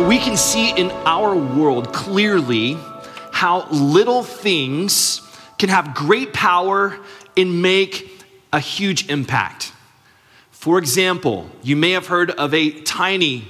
We can see in our world clearly how little things can have great power and make a huge impact. For example, you may have heard of a tiny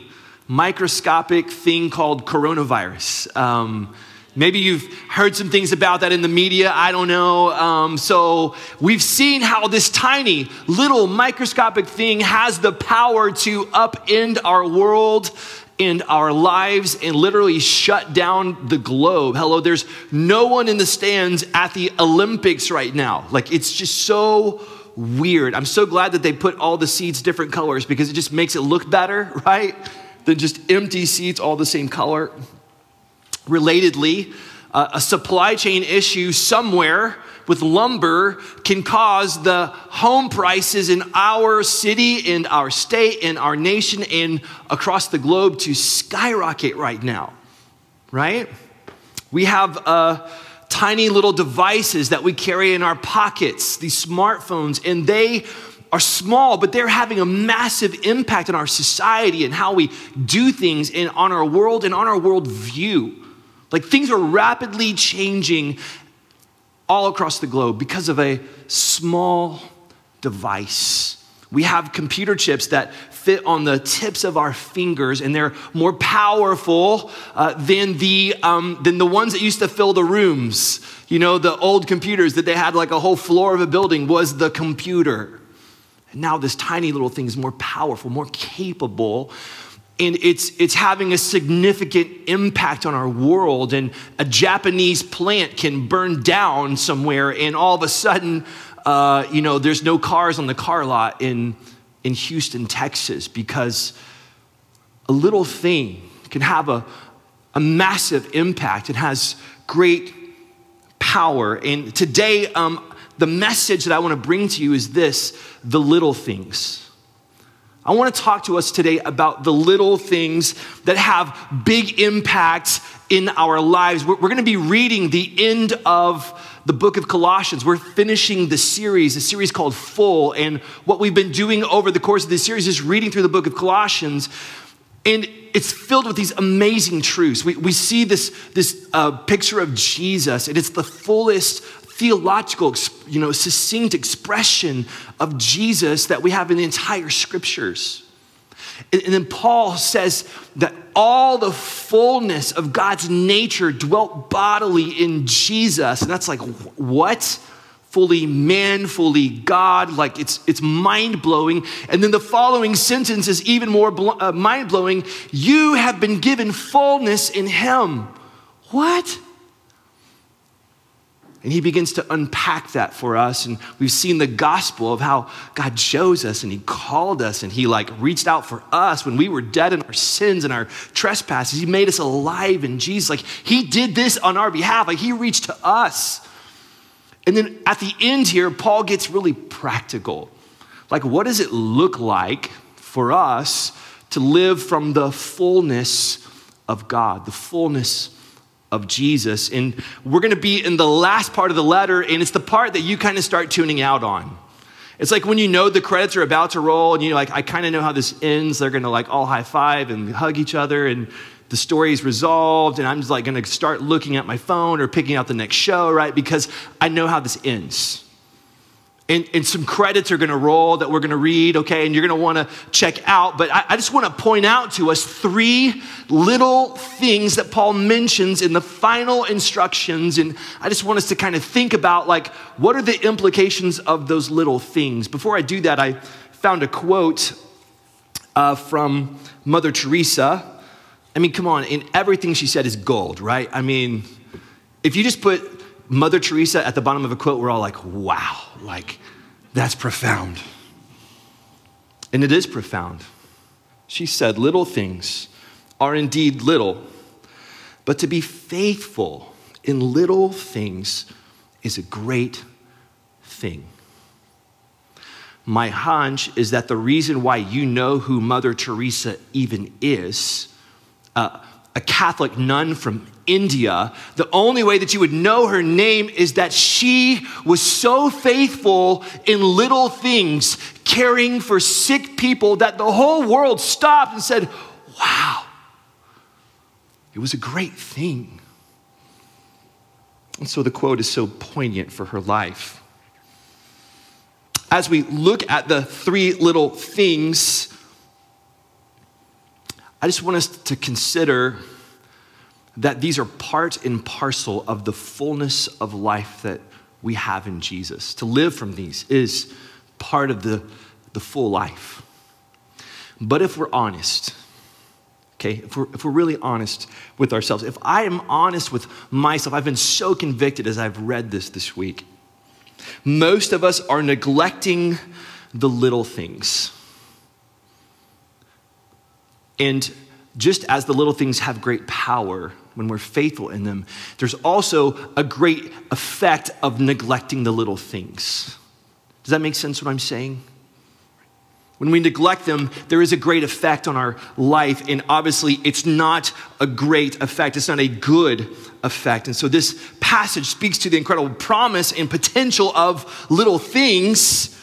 microscopic thing called coronavirus. Um, maybe you've heard some things about that in the media, I don't know. Um, so, we've seen how this tiny little microscopic thing has the power to upend our world in our lives and literally shut down the globe. Hello, there's no one in the stands at the Olympics right now. Like, it's just so weird. I'm so glad that they put all the seats different colors because it just makes it look better, right? Than just empty seats all the same color. Relatedly, uh, a supply chain issue somewhere with lumber can cause the home prices in our city, in our state, in our nation, and across the globe to skyrocket right now, right? We have uh, tiny little devices that we carry in our pockets, these smartphones, and they are small, but they're having a massive impact on our society and how we do things and on our world and on our world view. Like things are rapidly changing all across the globe because of a small device. We have computer chips that fit on the tips of our fingers, and they're more powerful uh, than, the, um, than the ones that used to fill the rooms. You know, the old computers that they had like a whole floor of a building was the computer. And now this tiny little thing is more powerful, more capable and it's, it's having a significant impact on our world. And a Japanese plant can burn down somewhere, and all of a sudden, uh, you know, there's no cars on the car lot in, in Houston, Texas, because a little thing can have a, a massive impact. It has great power. And today, um, the message that I want to bring to you is this the little things. I want to talk to us today about the little things that have big impacts in our lives. We're, we're going to be reading the end of the book of Colossians. We're finishing the series, a series called Full. And what we've been doing over the course of this series is reading through the book of Colossians. And it's filled with these amazing truths. We, we see this, this uh, picture of Jesus, and it's the fullest theological, you know, succinct expression of Jesus that we have in the entire scriptures. And, then Paul says that all the fullness of God's nature dwelt bodily in Jesus. And that's like, what? fully man, fully God. Like it's, it's mind blowing. And then the following sentence is even more bl- uh, mind blowing. You have been given fullness in Him. What? And he begins to unpack that for us. And we've seen the gospel of how God chose us and he called us and he like reached out for us when we were dead in our sins and our trespasses. He made us alive in Jesus. Like he did this on our behalf. Like he reached to us. And then at the end here, Paul gets really practical. Like, what does it look like for us to live from the fullness of God, the fullness of Jesus. And we're going to be in the last part of the letter, and it's the part that you kind of start tuning out on. It's like when you know the credits are about to roll, and you're like, I kind of know how this ends. They're going to like all high five and hug each other, and the story is resolved, and I'm just like going to start looking at my phone or picking out the next show, right? Because I know how this ends and, and some credits are going to roll that we're going to read, okay, and you're going to want to check out. But I, I just want to point out to us three little things that Paul mentions in the final instructions. And I just want us to kind of think about, like, what are the implications of those little things? Before I do that, I found a quote uh, from Mother Teresa. I mean, come on, and everything she said is gold, right? I mean, if you just put Mother Teresa at the bottom of a quote, we're all like, wow, like that's profound. And it is profound. She said, Little things are indeed little, but to be faithful in little things is a great thing. My hunch is that the reason why you know who Mother Teresa even is, uh, a Catholic nun from India, the only way that you would know her name is that she was so faithful in little things, caring for sick people, that the whole world stopped and said, Wow, it was a great thing. And so the quote is so poignant for her life. As we look at the three little things, I just want us to consider that these are part and parcel of the fullness of life that we have in Jesus. To live from these is part of the, the full life. But if we're honest, okay, if we're, if we're really honest with ourselves, if I am honest with myself, I've been so convicted as I've read this this week. Most of us are neglecting the little things. And just as the little things have great power, when we're faithful in them, there's also a great effect of neglecting the little things. Does that make sense what I'm saying? When we neglect them, there is a great effect on our life, and obviously, it's not a great effect. It's not a good effect. And so, this passage speaks to the incredible promise and potential of little things,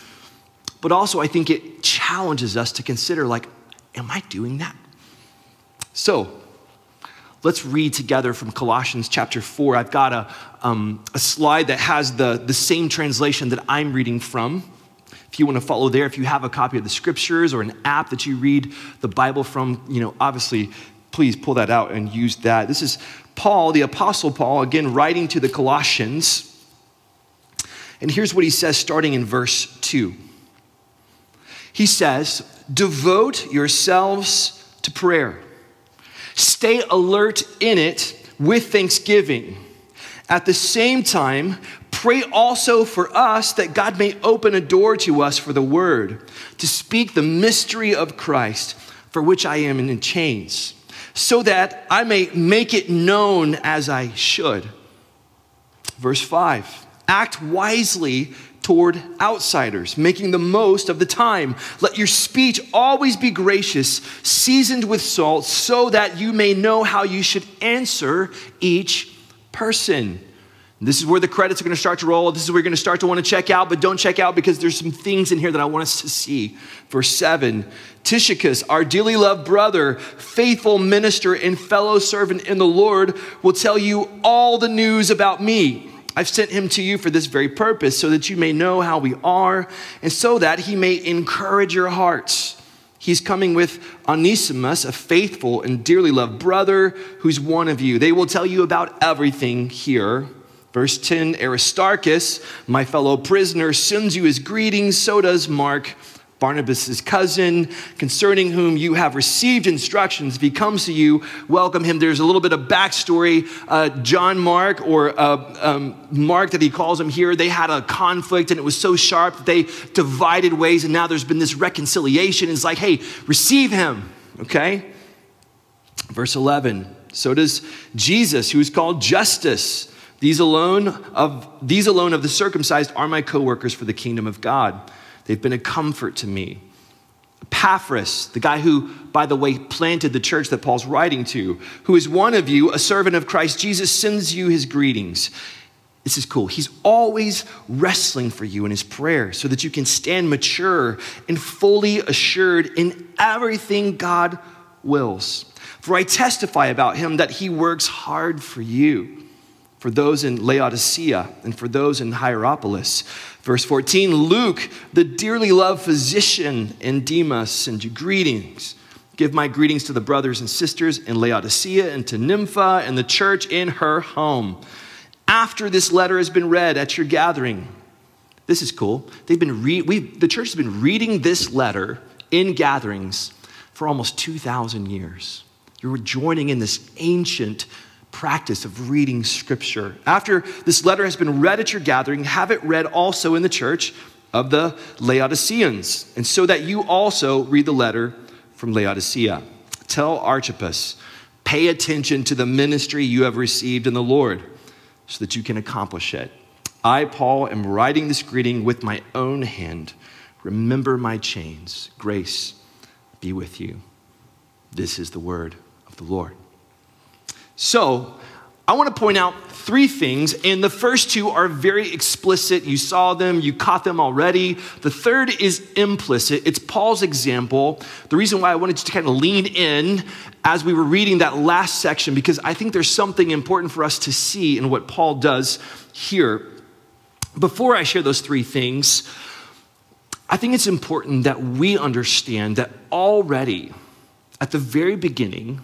but also, I think it challenges us to consider, like, am I doing that? So, let's read together from Colossians chapter 4. I've got a, um, a slide that has the, the same translation that I'm reading from. If you want to follow there, if you have a copy of the scriptures or an app that you read the Bible from, you know, obviously, please pull that out and use that. This is Paul, the Apostle Paul, again, writing to the Colossians. And here's what he says starting in verse 2. He says, Devote yourselves to prayer Stay alert in it with thanksgiving. At the same time, pray also for us that God may open a door to us for the word, to speak the mystery of Christ, for which I am in chains, so that I may make it known as I should. Verse 5 Act wisely toward outsiders, making the most of the time. Let your speech always be gracious, seasoned with salt, so that you may know how you should answer each person. This is where the credits are going to start to roll. This is where you're going to start to want to check out, but don't check out because there's some things in here that I want us to see. Verse 7 Tychicus, our dearly loved brother, faithful minister, and fellow servant in the Lord, will tell you all the news about me. I've sent him to you for this very purpose, so that you may know how we are, and so that he may encourage your hearts. He's coming with Onesimus, a faithful and dearly loved brother who's one of you. They will tell you about everything here. Verse 10 Aristarchus, my fellow prisoner, sends you his greetings, so does Mark Barnabas' cousin, concerning whom you have received instructions. If he comes to you, welcome him. There's a little bit of backstory. Uh, John Mark, or uh, um, Mark that he calls him here, they had a conflict and it was so sharp that they divided ways, and now there's been this reconciliation. It's like, hey, receive him, okay? Verse 11 So does Jesus, who is called Justus. These alone of these alone of the circumcised are my co-workers for the kingdom of God. They've been a comfort to me. Epaphras, the guy who, by the way, planted the church that Paul's writing to, who is one of you, a servant of Christ Jesus, sends you his greetings. This is cool. He's always wrestling for you in his prayer so that you can stand mature and fully assured in everything God wills. For I testify about him that he works hard for you for those in Laodicea and for those in Hierapolis. Verse 14 Luke, the dearly loved physician in Demas, sends you greetings. Give my greetings to the brothers and sisters in Laodicea and to Nympha and the church in her home. After this letter has been read at your gathering, this is cool. They've been re- the church has been reading this letter in gatherings for almost 2,000 years. You're joining in this ancient practice of reading scripture. After this letter has been read at your gathering, have it read also in the church of the Laodiceans, and so that you also read the letter from Laodicea. Tell Archippus, pay attention to the ministry you have received in the Lord so that you can accomplish it. I, Paul, am writing this greeting with my own hand. Remember my chains. Grace be with you. This is the word of the Lord. So, I want to point out three things, and the first two are very explicit. You saw them, you caught them already. The third is implicit. It's Paul's example. The reason why I wanted to kind of lean in as we were reading that last section, because I think there's something important for us to see in what Paul does here. Before I share those three things, I think it's important that we understand that already at the very beginning,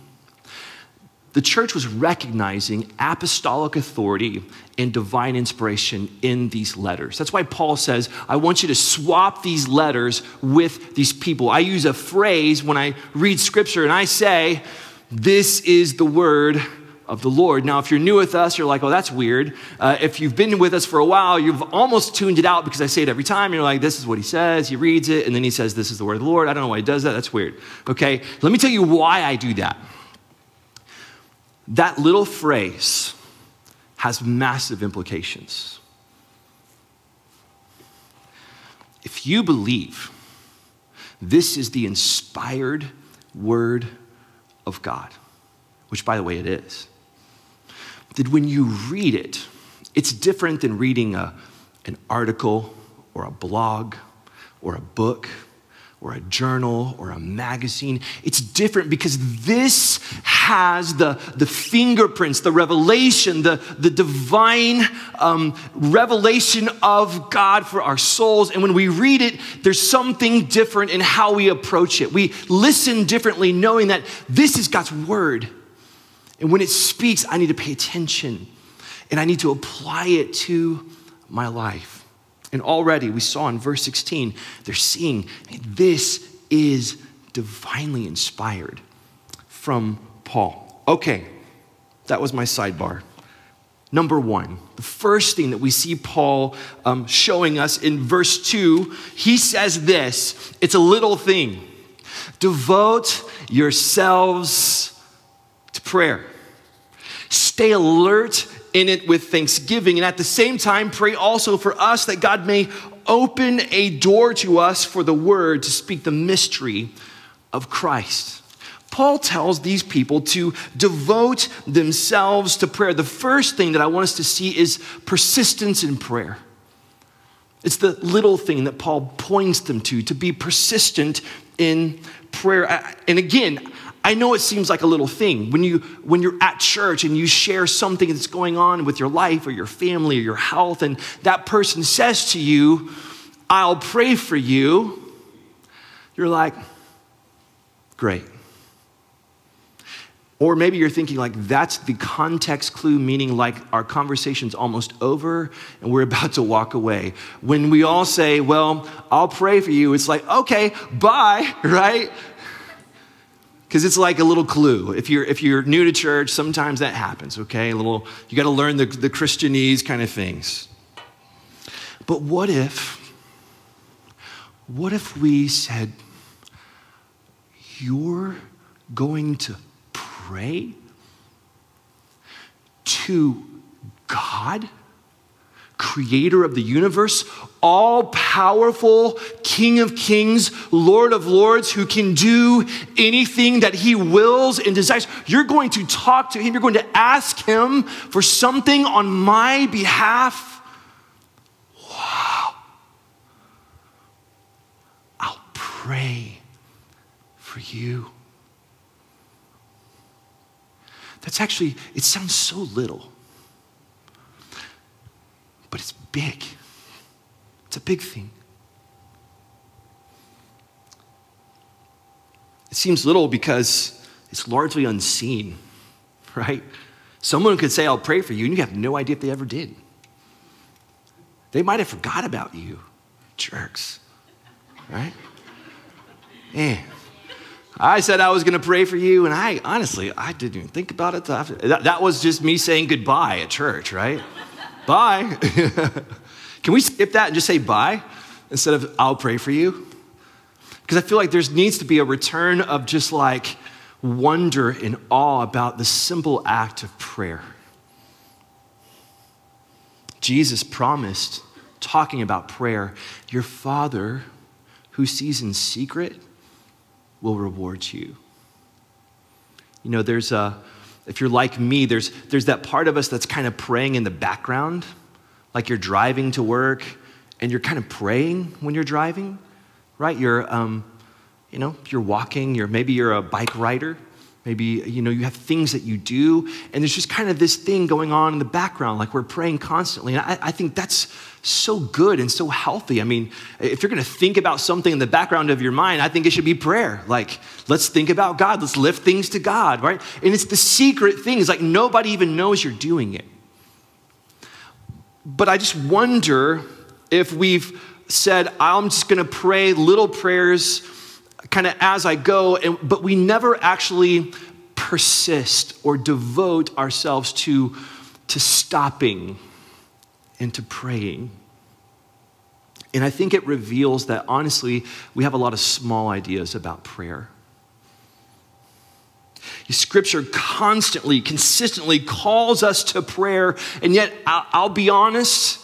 the church was recognizing apostolic authority and divine inspiration in these letters. That's why Paul says, I want you to swap these letters with these people. I use a phrase when I read scripture and I say, This is the word of the Lord. Now, if you're new with us, you're like, oh, that's weird. Uh, if you've been with us for a while, you've almost tuned it out because I say it every time. You're like, this is what he says. He reads it, and then he says, this is the word of the Lord. I don't know why he does that. That's weird. Okay, let me tell you why I do that. That little phrase has massive implications. If you believe this is the inspired word of God, which by the way it is, that when you read it, it's different than reading a, an article or a blog or a book or a journal or a magazine. It's different because this has the, the fingerprints, the revelation, the, the divine um, revelation of God for our souls. And when we read it, there's something different in how we approach it. We listen differently, knowing that this is God's word. And when it speaks, I need to pay attention and I need to apply it to my life. And already we saw in verse 16, they're seeing this is divinely inspired from Paul. Okay, that was my sidebar. Number one, the first thing that we see Paul um, showing us in verse two, he says this it's a little thing. Devote yourselves to prayer. Stay alert in it with thanksgiving. And at the same time, pray also for us that God may open a door to us for the word to speak the mystery of Christ. Paul tells these people to devote themselves to prayer. The first thing that I want us to see is persistence in prayer. It's the little thing that Paul points them to, to be persistent in prayer. And again, I know it seems like a little thing. When, you, when you're at church and you share something that's going on with your life or your family or your health, and that person says to you, I'll pray for you, you're like, great. Or maybe you're thinking, like, that's the context clue, meaning like our conversation's almost over and we're about to walk away. When we all say, well, I'll pray for you, it's like, okay, bye, right? Because it's like a little clue. If you're, if you're new to church, sometimes that happens, okay? A little, you got to learn the, the Christianese kind of things. But what if, what if we said, you're going to pray to God? Creator of the universe, all powerful King of kings, Lord of lords, who can do anything that he wills and desires. You're going to talk to him, you're going to ask him for something on my behalf. Wow. I'll pray for you. That's actually, it sounds so little but it's big. It's a big thing. It seems little because it's largely unseen, right? Someone could say, I'll pray for you, and you have no idea if they ever did. They might have forgot about you, jerks, right? Man, I said I was going to pray for you, and I honestly, I didn't even think about it. That, that was just me saying goodbye at church, right? Bye. Can we skip that and just say bye instead of I'll pray for you? Because I feel like there needs to be a return of just like wonder and awe about the simple act of prayer. Jesus promised, talking about prayer, your Father who sees in secret will reward you. You know, there's a, if you're like me, there's, there's that part of us that's kind of praying in the background, like you're driving to work and you're kind of praying when you're driving, right? You're, um, you know, you're walking, you're, maybe you're a bike rider, maybe, you know, you have things that you do, and there's just kind of this thing going on in the background, like we're praying constantly. And I, I think that's so good and so healthy. I mean, if you're going to think about something in the background of your mind, I think it should be prayer. Like, let's think about God, let's lift things to God, right? And it's the secret things, like nobody even knows you're doing it. But I just wonder if we've said, I'm just going to pray little prayers kind of as I go, and, but we never actually persist or devote ourselves to, to stopping and to praying. And I think it reveals that honestly, we have a lot of small ideas about prayer. Scripture constantly, consistently calls us to prayer, and yet I'll, I'll be honest,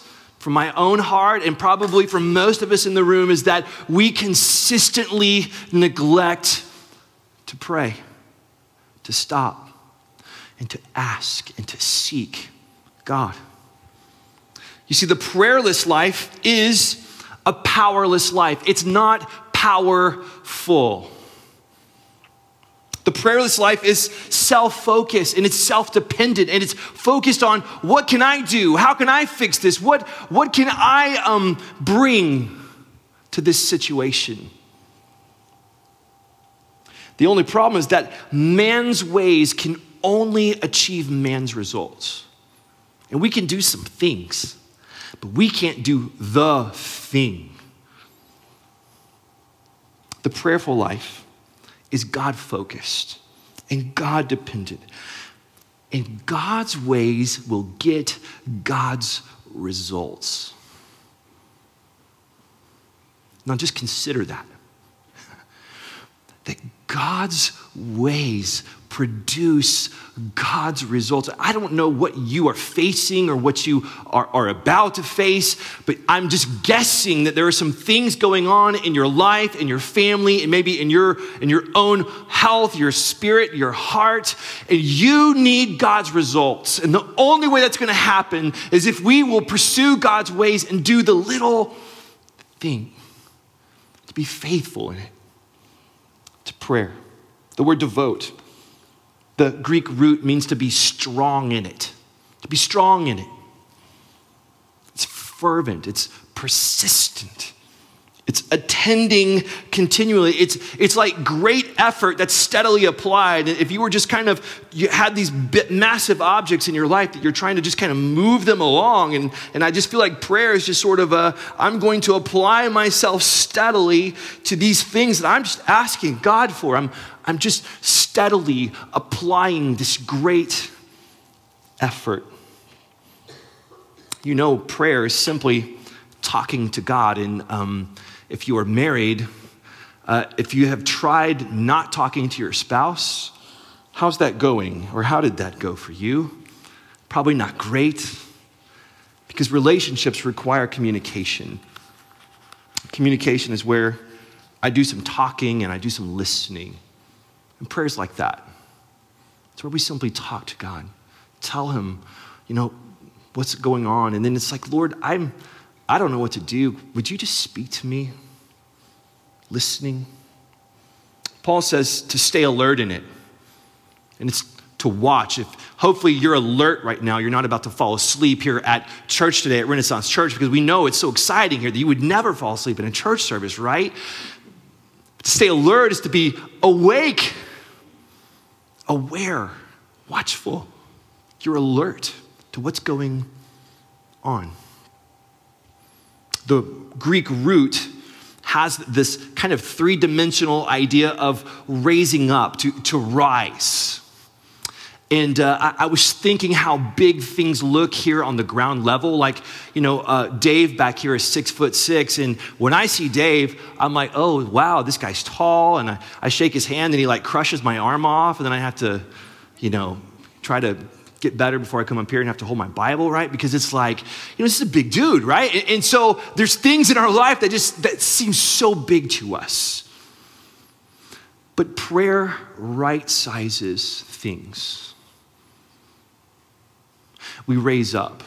from my own heart and probably from most of us in the room is that we consistently neglect to pray, to stop, and to ask and to seek God. You see, the prayerless life is a powerless life, it's not powerful. The prayerless life is self focused and it's self dependent and it's focused on what can I do? How can I fix this? What, what can I um, bring to this situation? The only problem is that man's ways can only achieve man's results. And we can do some things, but we can't do the thing. The prayerful life is God focused and God dependent. And God's ways will get God's results. Now, just consider that. That God's ways produce God's results. I don't know what you are facing or what you are, are, about to face, but I'm just guessing that there are some things going on in your life, in your family, and maybe in your, in your own health, your spirit, your heart, and you need God's results. And the only way that's going to happen is if we will pursue God's ways and do the little thing, to be faithful in it, to prayer. The word devote the Greek root means to be strong in it, to be strong in it. It's fervent, it's persistent. It's attending continually. It's, it's like great effort that's steadily applied. If you were just kind of, you had these massive objects in your life that you're trying to just kind of move them along. And, and I just feel like prayer is just sort of a, I'm going to apply myself steadily to these things that I'm just asking God for. I'm, I'm just steadily applying this great effort. You know, prayer is simply talking to God. And um, if you are married, uh, if you have tried not talking to your spouse, how's that going? Or how did that go for you? Probably not great, because relationships require communication. Communication is where I do some talking and I do some listening. And prayers like that. It's where we simply talk to God, tell Him, you know, what's going on. And then it's like, Lord, I'm, I don't know what to do. Would you just speak to me? Listening. Paul says to stay alert in it. And it's to watch. If hopefully you're alert right now, you're not about to fall asleep here at church today at Renaissance Church because we know it's so exciting here that you would never fall asleep in a church service, right? To stay alert is to be awake aware, watchful. You're alert to what's going on. The Greek root has this kind of three dimensional idea of raising up, to, to rise. And uh, I, I, was thinking how big things look here on the ground level. Like, you know, uh, Dave back here is six foot six. And when I see Dave, I'm like, oh, wow, this guy's tall. And I, I shake his hand and he like crushes my arm off. And then I have to, you know, try to get better before I come up here and have to hold my Bible, right? Because it's like, you know, this is a big dude, right? And, and so there's things in our life that just that seem so big to us. But prayer right sizes things. We raise up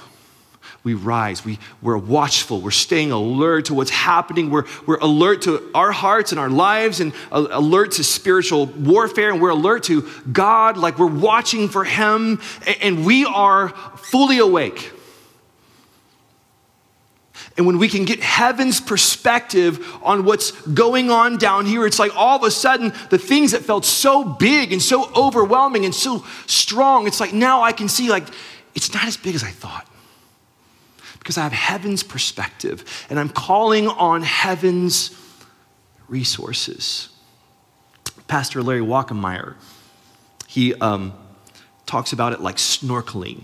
we rise. We, we're watchful. We're staying alert to what's happening. We're, we're alert to our hearts and our lives and alert to spiritual warfare. And we're alert to God, like we're watching for Him. And we are fully awake. And when we can get heaven's perspective on what's going on down here, it's like all of a sudden the things that felt so big and so overwhelming and so strong, it's like now I can see, like, it's not as big as I thought because I have heaven's perspective and I'm calling on heaven's resources. Pastor Larry Wachenmeyer, he um, talks about it like snorkeling,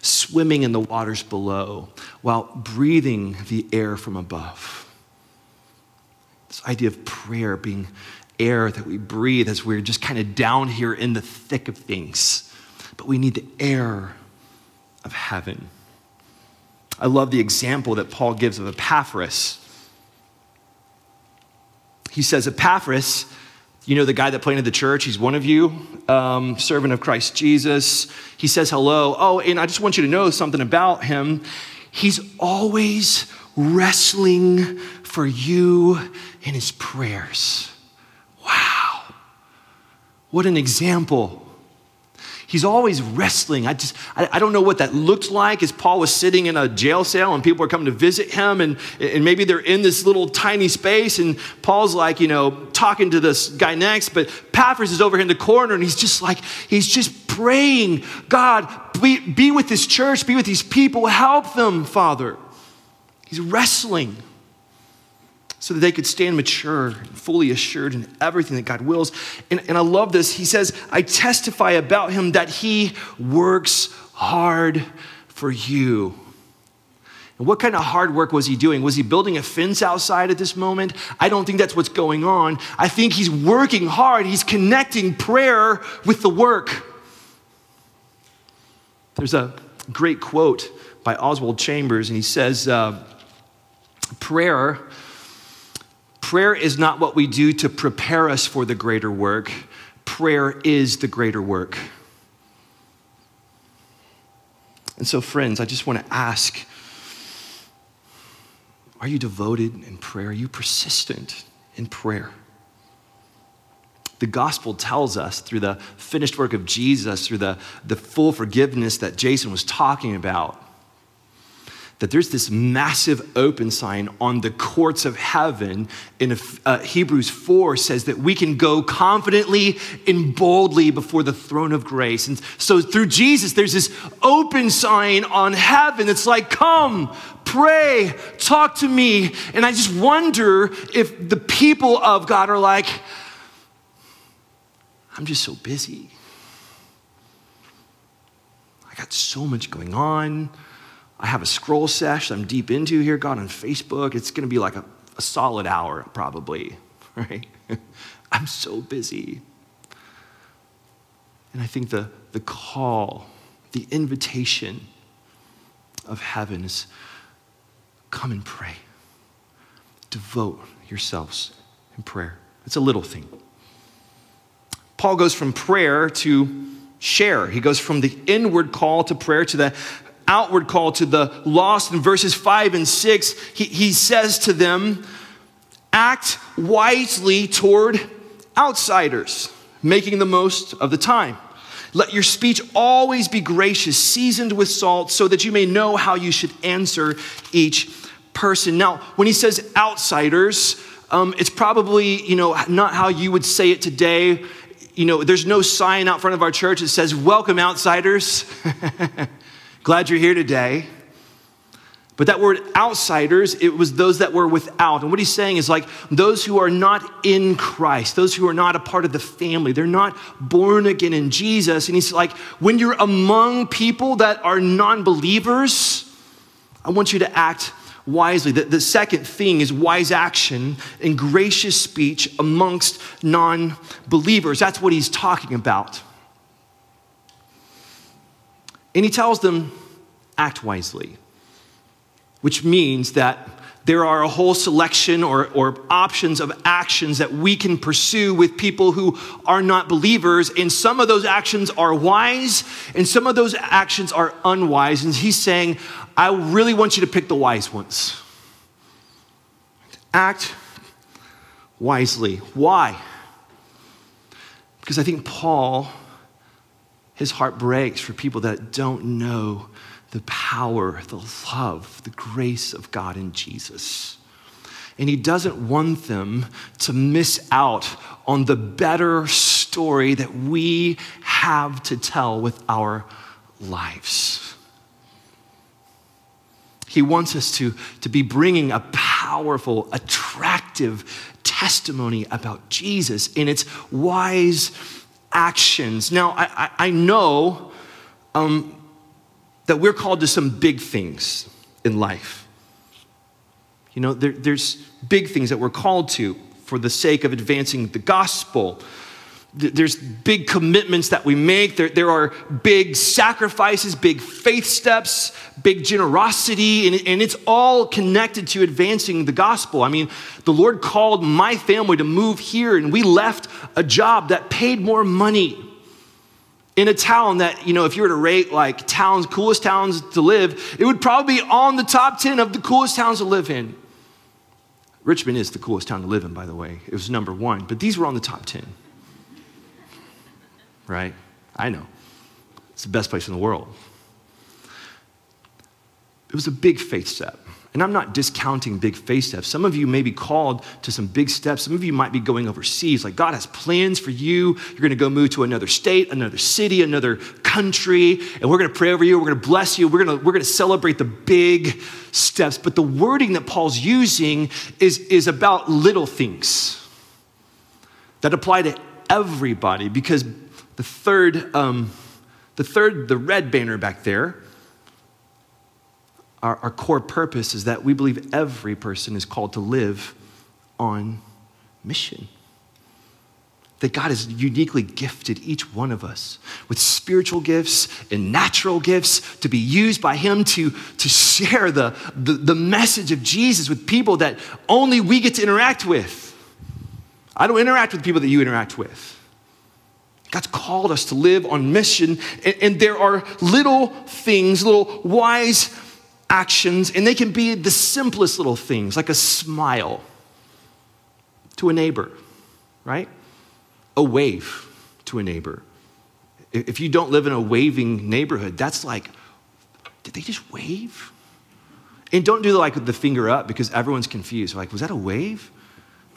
swimming in the waters below while breathing the air from above. This idea of prayer being air that we breathe as we're just kind of down here in the thick of things, but we need the air of heaven. I love the example that Paul gives of Epaphras. He says, Epaphras, you know the guy that planted the church, he's one of you, um, servant of Christ Jesus. He says hello. Oh, and I just want you to know something about him. He's always wrestling for you in his prayers. Wow. What an example He's always wrestling. I just, I, I, don't know what that looked like as Paul was sitting in a jail cell and people are coming to visit him and, and maybe they're in this little tiny space and Paul's like, you know, talking to this guy next, but Epaphras is over here in the corner and he's just like, he's just praying, God, be, be with this church, be with these people, help them, Father. He's wrestling so that they could stand mature and fully assured in everything that God wills. And, and I love this. He says, I testify about him that he works hard for you. And what kind of hard work was he doing? Was he building a fence outside at this moment? I don't think that's what's going on. I think he's working hard. He's connecting prayer with the work. There's a great quote by Oswald Chambers, and he says, uh, Prayer Prayer is not what we do to prepare us for the greater work, prayer is the greater work. And so, friends, I just want to ask are you devoted in prayer? Are you persistent in prayer? The gospel tells us through the finished work of Jesus, through the, the full forgiveness that Jason was talking about, that there's this massive open sign on the courts of heaven in uh, Hebrews 4 says that we can go confidently and boldly before the throne of grace. And so through Jesus, there's this open sign on heaven that's like, come, pray, talk to me. And I just wonder if the people of God are like, I'm just so busy. I got so much going on. I have a scroll sesh I'm deep into here, God, on Facebook. It's going to be like a, a solid hour, probably, right? I'm so busy. And I think the, the call, the invitation of heaven is come and pray. Devote yourselves in prayer. It's a little thing. Paul goes from prayer to share. He goes from the inward call to prayer to the outward call to the lost in verses 5 and 6, he, he says to them, Act wisely toward outsiders, making the most of the time. Let your speech always be gracious, seasoned with salt, so that you may know how you should answer each person. Now, when he says outsiders, um, it's probably you know not how you would say it today. You know, there's no sign out front of our church that says "Welcome, outsiders." Glad you're here today. But that word outsiders, it was those that were without. And what he's saying is like those who are not in Christ, those who are not a part of the family, they're not born again in Jesus. And he's like, when you're among people that are non believers, I want you to act wisely. The, the second thing is wise action and gracious speech amongst non believers. That's what he's talking about. And he tells them, act wisely which means that there are a whole selection or, or options of actions that we can pursue with people who are not believers. And some of those actions are wise, and some of those actions are unwise. And he's saying, I really want you to pick the wise ones. Act wisely. Why? Because I think Paul, his heart breaks for people that don't know the power, the love, the grace of God in Jesus. And he doesn't want them to miss out on the better story that we have to tell with our lives. He wants us to, to be bringing a powerful, attractive testimony about Jesus in its wise actions. Now, I, I, know um, that we're called to some big things in life. You know, there, there's big things that we're called to for the sake of advancing the gospel. There's big commitments that we make. There, there are big sacrifices, big faith steps, big generosity, and, and it's all connected to advancing the gospel. I mean, the Lord called my family to move here, and we left a job that paid more money in a town that, you know, if you were to rate like towns, coolest towns to live, it would probably be on the top 10 of the coolest towns to live in. Richmond is the coolest town to live in, by the way. It was number one, but these were on the top 10. Right? I know. It's the best place in the world. It was a big faith step. And I'm not discounting big faith steps. Some of you may be called to some big steps. Some of you might be going overseas. Like God has plans for you. You're going to go move to another state, another city, another country, and we're going to pray over you. We're going to bless you. We're going to, we're going to celebrate the big steps. But the wording that Paul's using is, is about little things that apply to everybody because the third, um, the third, the red banner back there, our, our core purpose is that we believe every person is called to live on mission. That God has uniquely gifted each one of us with spiritual gifts and natural gifts to be used by Him to, to share the, the, the message of Jesus with people that only we get to interact with. I don't interact with people that you interact with. God's called us to live on mission, and, and there are little things, little wise actions, and they can be the simplest little things, like a smile to a neighbor, right? A wave to a neighbor. If you don't live in a waving neighborhood, that's like, did they just wave? And don't do the, like the finger up because everyone's confused. Like, was that a wave?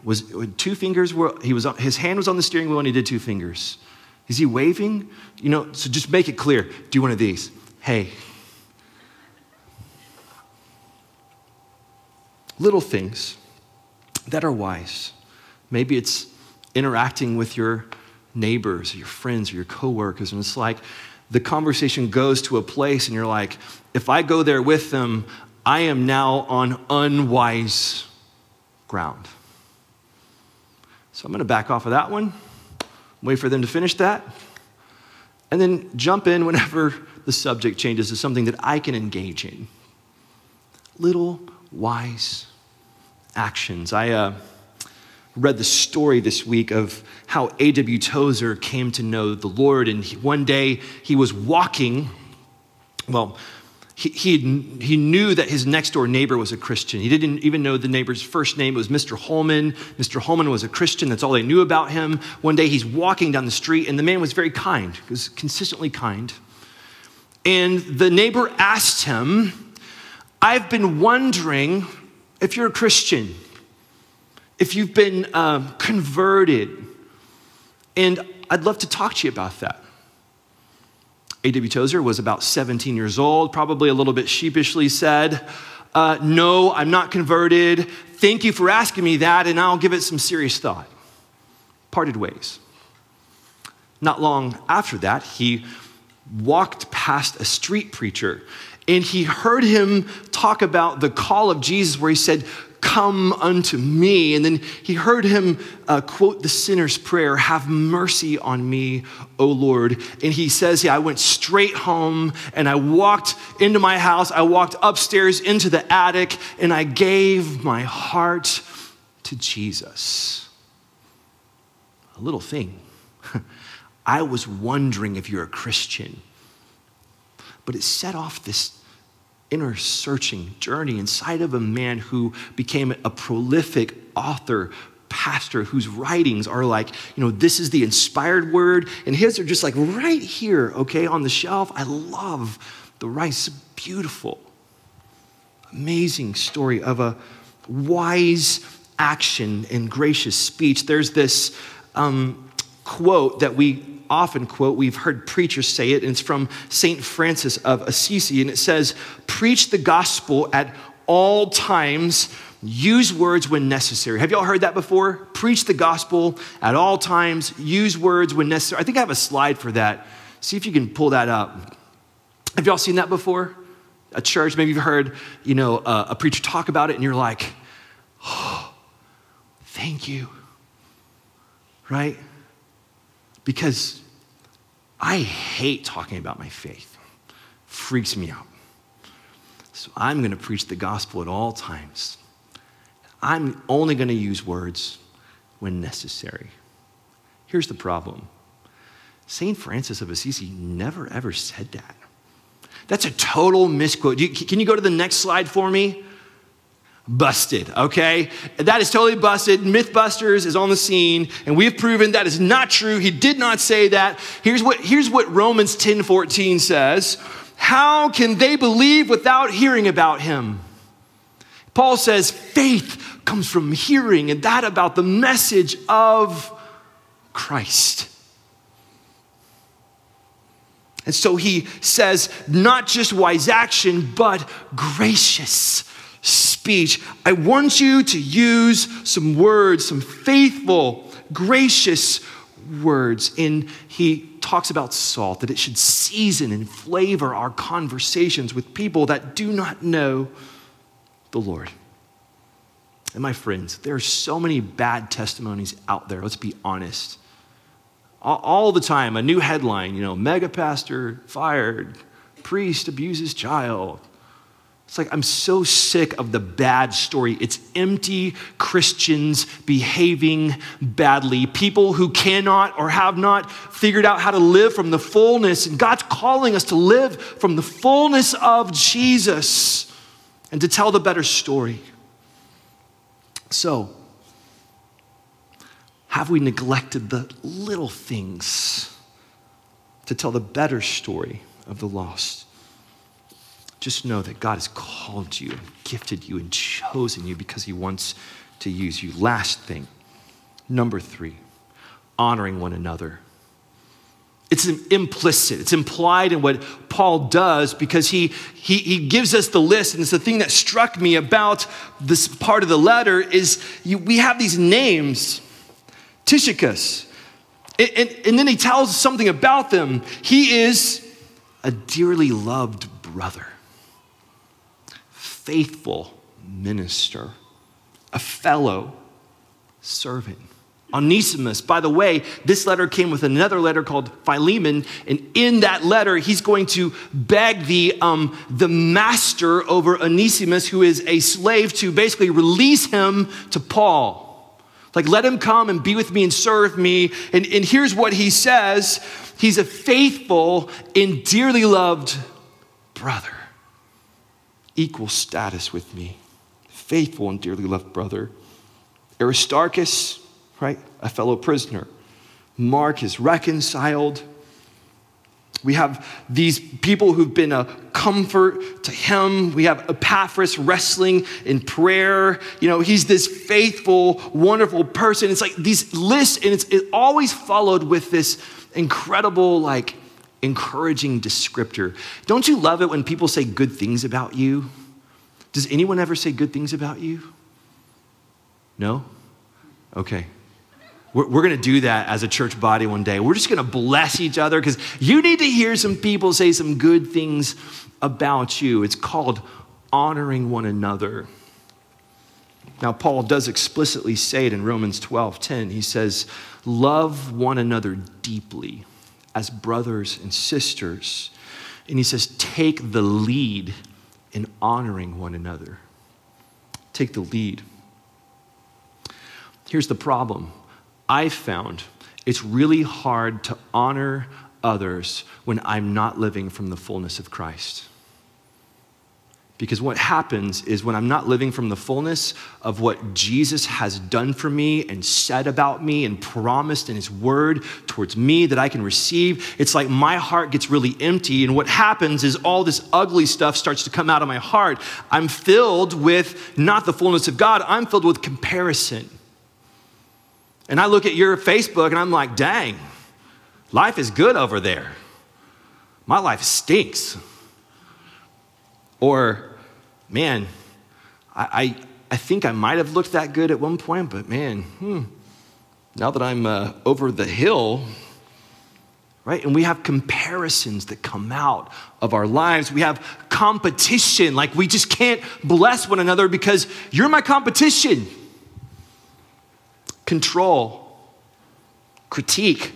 Was two fingers were he was his hand was on the steering wheel and he did two fingers. Is he waving? You know, so just make it clear. Do one of these. Hey, little things that are wise. Maybe it's interacting with your neighbors or your friends or your coworkers, and it's like the conversation goes to a place, and you're like, if I go there with them, I am now on unwise ground. So I'm going to back off of that one, wait for them to finish that, and then jump in whenever the subject changes to something that I can engage in. Little wise actions. I uh, read the story this week of how A.W. Tozer came to know the Lord, and he, one day he was walking. Well, he, he, he knew that his next door neighbor was a Christian. He didn't even know the neighbor's first name. It was Mr. Holman. Mr. Holman was a Christian. That's all they knew about him. One day he's walking down the street, and the man was very kind, he was consistently kind. And the neighbor asked him, I've been wondering if you're a Christian, if you've been um, converted, and I'd love to talk to you about that. A.W. Tozer was about 17 years old, probably a little bit sheepishly said, uh, No, I'm not converted. Thank you for asking me that, and I'll give it some serious thought. Parted ways. Not long after that, he walked past a street preacher and he heard him talk about the call of Jesus, where he said, Come unto me. And then he heard him uh, quote the sinner's prayer, Have mercy on me, O Lord. And he says, Yeah, I went straight home and I walked into my house. I walked upstairs into the attic and I gave my heart to Jesus. A little thing. I was wondering if you're a Christian. But it set off this inner searching journey inside of a man who became a prolific author, pastor, whose writings are like, you know, this is the inspired word, and his are just like right here, okay, on the shelf. I love the rice. Beautiful, amazing story of a wise action and gracious speech. There's this um, quote that we often quote, we've heard preachers say it, and it's from St. Francis of Assisi, and it says, Preach the gospel at all times, use words when necessary. Have y'all heard that before? Preach the gospel at all times, use words when necessary. I think I have a slide for that. See if you can pull that up. Have y'all seen that before? A church, maybe you've heard, you know, a, a preacher talk about it, and you're like, oh, thank you. Right? Because I hate talking about my faith, freaks me out. So I'm going to preach the gospel at all times. I'm only going to use words when necessary. Here's the problem St. Francis of Assisi never ever said that. That's a total misquote. Can you go to the next slide for me? Busted, okay? That is totally busted. Mythbusters is on the scene, and we have proven that is not true. He did not say that. Here's what, here's what Romans 10 14 says How can they believe without hearing about him? Paul says, faith comes from hearing, and that about the message of Christ. And so he says, not just wise action, but gracious speech, I want you to use some words, some faithful, gracious words. And he talks about salt, that it should season and flavor our conversations with people that do not know the Lord. And my friends, there are so many bad testimonies out there, let's be honest. All, the time, a new headline, you know, mega pastor fired, priest abuses child, it's like, I'm so sick of the bad story. It's empty Christians behaving badly, people who cannot or have not figured out how to live from the fullness. And God's calling us to live from the fullness of Jesus and to tell the better story. So, have we neglected the little things to tell the better story of the lost? Just know that God has called you and gifted you and chosen you because He wants to use you. Last thing, number three, honoring one another. It's implicit, it's implied in what Paul does because he, he, he gives us the list. And it's the thing that struck me about this part of the letter is you, we have these names Tychicus. And, and, and then he tells us something about them. He is a dearly loved brother faithful minister, a fellow servant. Onesimus, by the way, this letter came with another letter called Philemon, and in that letter, he's going to beg the, um, the master over Onesimus, who is a slave, to basically release him to Paul. Like, let him come and be with me and serve me. And, and here's what he says He's a faithful and dearly loved brother equal status with me, faithful and dearly loved brother. Aristarchus, right, a fellow prisoner. Mark is reconciled. We have these people who've been a comfort to him. We have Epaphras wrestling in prayer. You know, he's this faithful, wonderful person. It's like these lists, and it's it always followed with this incredible, like, encouraging descriptor. Don't you love it when people say good things about you? Does anyone ever say good things about you? No? Okay. We're, we're going to do that as a church body one day. We're just going to bless each other because you need to hear some people say some good things about you. It's called honoring one another. Now, Paul does explicitly say it in Romans 12 10. He says, Love one another deeply as brothers and sisters. And he says, Take the lead in honoring one another. Take the lead. Here's the problem I found it's really hard to honor others when I'm not living from the fullness of Christ. Because what happens is when I'm not living from the fullness of what Jesus has done for me and said about me and promised in his word towards me that I can receive, it's like my heart gets really empty. And what happens is all this ugly stuff starts to come out of my heart. I'm filled with not the fullness of God, I'm filled with comparison. And I look at your Facebook and I'm like, dang, life is good over there. My life stinks. Or, man, I, I, I think I might have looked that good at one point, but man, hmm, now that I'm uh, over the hill, right? And we have comparisons that come out of our lives. We have competition. Like we just can't bless one another because you're my competition control, critique.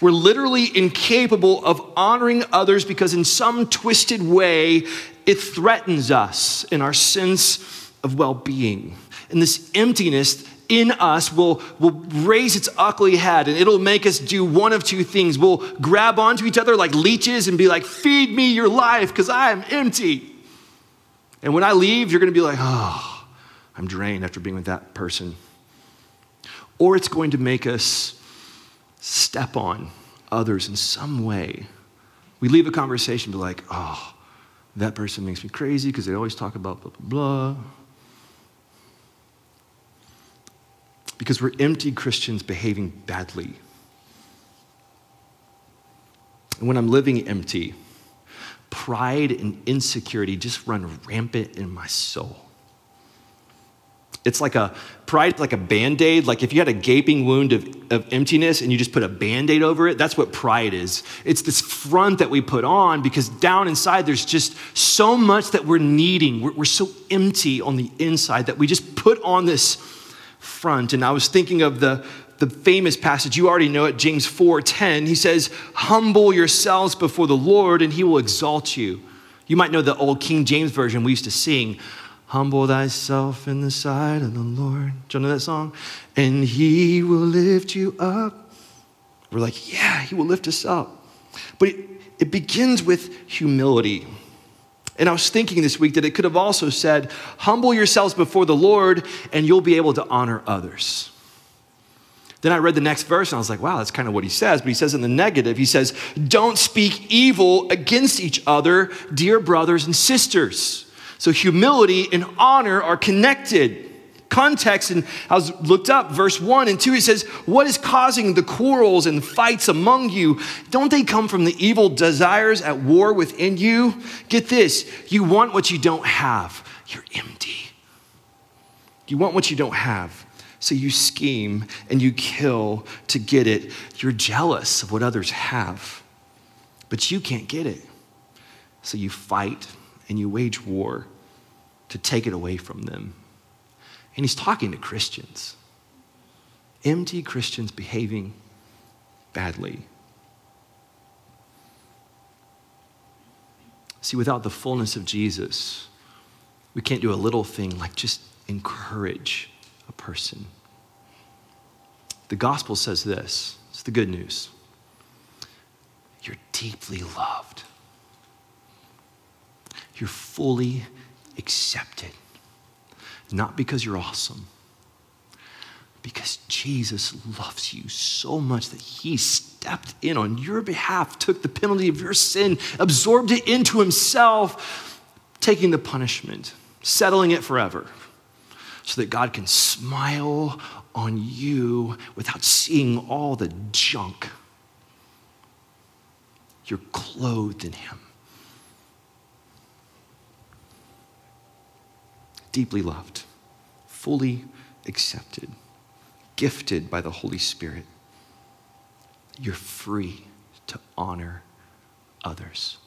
We're literally incapable of honoring others because, in some twisted way, it threatens us in our sense of well being. And this emptiness in us will, will raise its ugly head and it'll make us do one of two things. We'll grab onto each other like leeches and be like, Feed me your life because I am empty. And when I leave, you're going to be like, Oh, I'm drained after being with that person or it's going to make us step on others in some way. We leave a conversation, be like, oh, that person makes me crazy because they always talk about blah, blah, blah. Because we're empty Christians behaving badly. And when I'm living empty, pride and insecurity just run rampant in my soul. It's like a pride, like a band aid. Like if you had a gaping wound of, of emptiness and you just put a band aid over it, that's what pride is. It's this front that we put on because down inside there's just so much that we're needing. We're, we're so empty on the inside that we just put on this front. And I was thinking of the, the famous passage, you already know it, James 4 10. He says, Humble yourselves before the Lord and he will exalt you. You might know the old King James version we used to sing. Humble thyself in the sight of the Lord. Do you know that song? And he will lift you up. We're like, yeah, he will lift us up. But it, it begins with humility. And I was thinking this week that it could have also said, Humble yourselves before the Lord, and you'll be able to honor others. Then I read the next verse and I was like, wow, that's kind of what he says. But he says in the negative, he says, Don't speak evil against each other, dear brothers and sisters. So humility and honor are connected. Context, and I was looked up, verse 1 and 2, it says, What is causing the quarrels and fights among you? Don't they come from the evil desires at war within you? Get this, you want what you don't have. You're empty. You want what you don't have. So you scheme and you kill to get it. You're jealous of what others have, but you can't get it. So you fight and you wage war to take it away from them. And he's talking to Christians, empty Christians behaving badly. See, without the fullness of Jesus, we can't do a little thing like just encourage a person. The gospel says this it's the good news. You're deeply loved. You're fully accepted. Not because you're awesome, because Jesus loves you so much that he stepped in on your behalf, took the penalty of your sin, absorbed it into himself, taking the punishment, settling it forever, so that God can smile on you without seeing all the junk. You're clothed in him. Deeply loved, fully accepted, gifted by the Holy Spirit. You're free to honor others.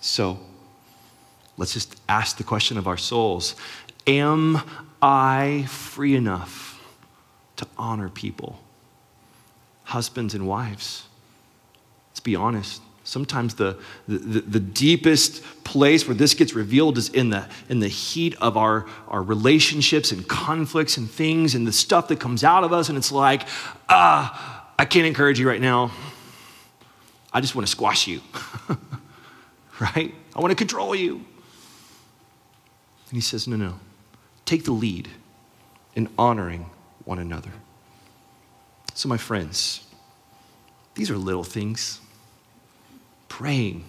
So, let's just ask the question of our souls Am I free enough to honor people? Husbands and wives. Let's be honest. Sometimes the, the, the, deepest place where this gets revealed is in the, in the heat of our, our relationships and conflicts and things and the stuff that comes out of us. And it's like, ah, I can't encourage you right now. I just want to squash you, right? I want to control you. And he says, no, no. Take the lead in honoring one another. So, my friends, these are little things praying,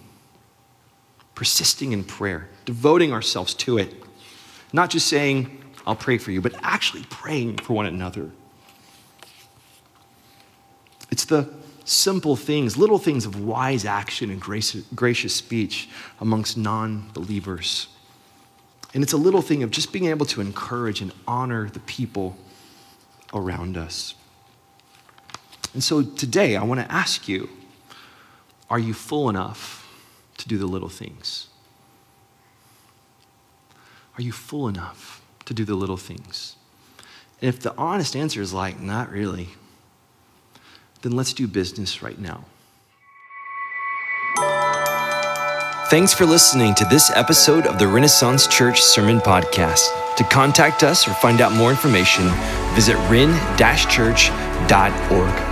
persisting in prayer, devoting ourselves to it. Not just saying, I'll pray for you, but actually praying for one another. It's the simple things, little things of wise action and gracious, gracious speech amongst non believers. And it's a little thing of just being able to encourage and honor the people around us. And so today, I want to ask you are you full enough to do the little things? Are you full enough to do the little things? And if the honest answer is like, not really, then let's do business right now. Thanks for listening to this episode of the Renaissance Church Sermon Podcast. To contact us or find out more information, visit ren-church.org.